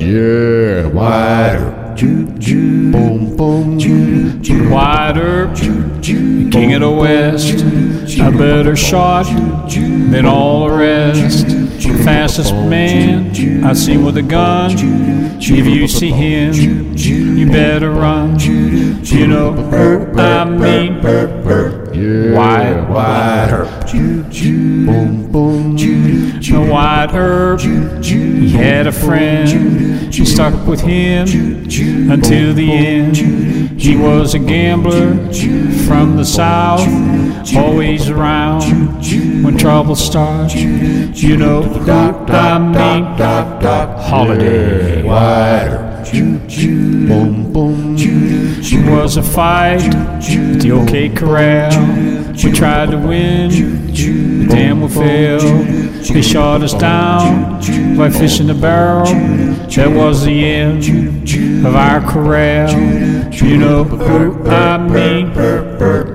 Yeah, wider. Boom, boom, Wider, king of the west, a better shot than all the rest. Fastest man I've seen with a gun. If you see him, you better run. You know what er, I mean? Yeah, Wide, wider. Boom, boom, The Wyatt Earp, he had a friend. He stuck with him until the end. He was a gambler from the south, always around when trouble starts. You know what I mean? Holliday. wider. Boom, boom, It was a fight at the OK Corral. We tried to win, the dam we failed. They shot us down by fishing the barrel. That was the end of our corral. You know I mean?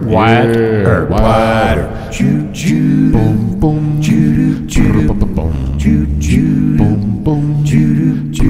White wider, wider. Choo choo, boom boom, choo choo, boom boom, choo choo, boom boom, choo choo.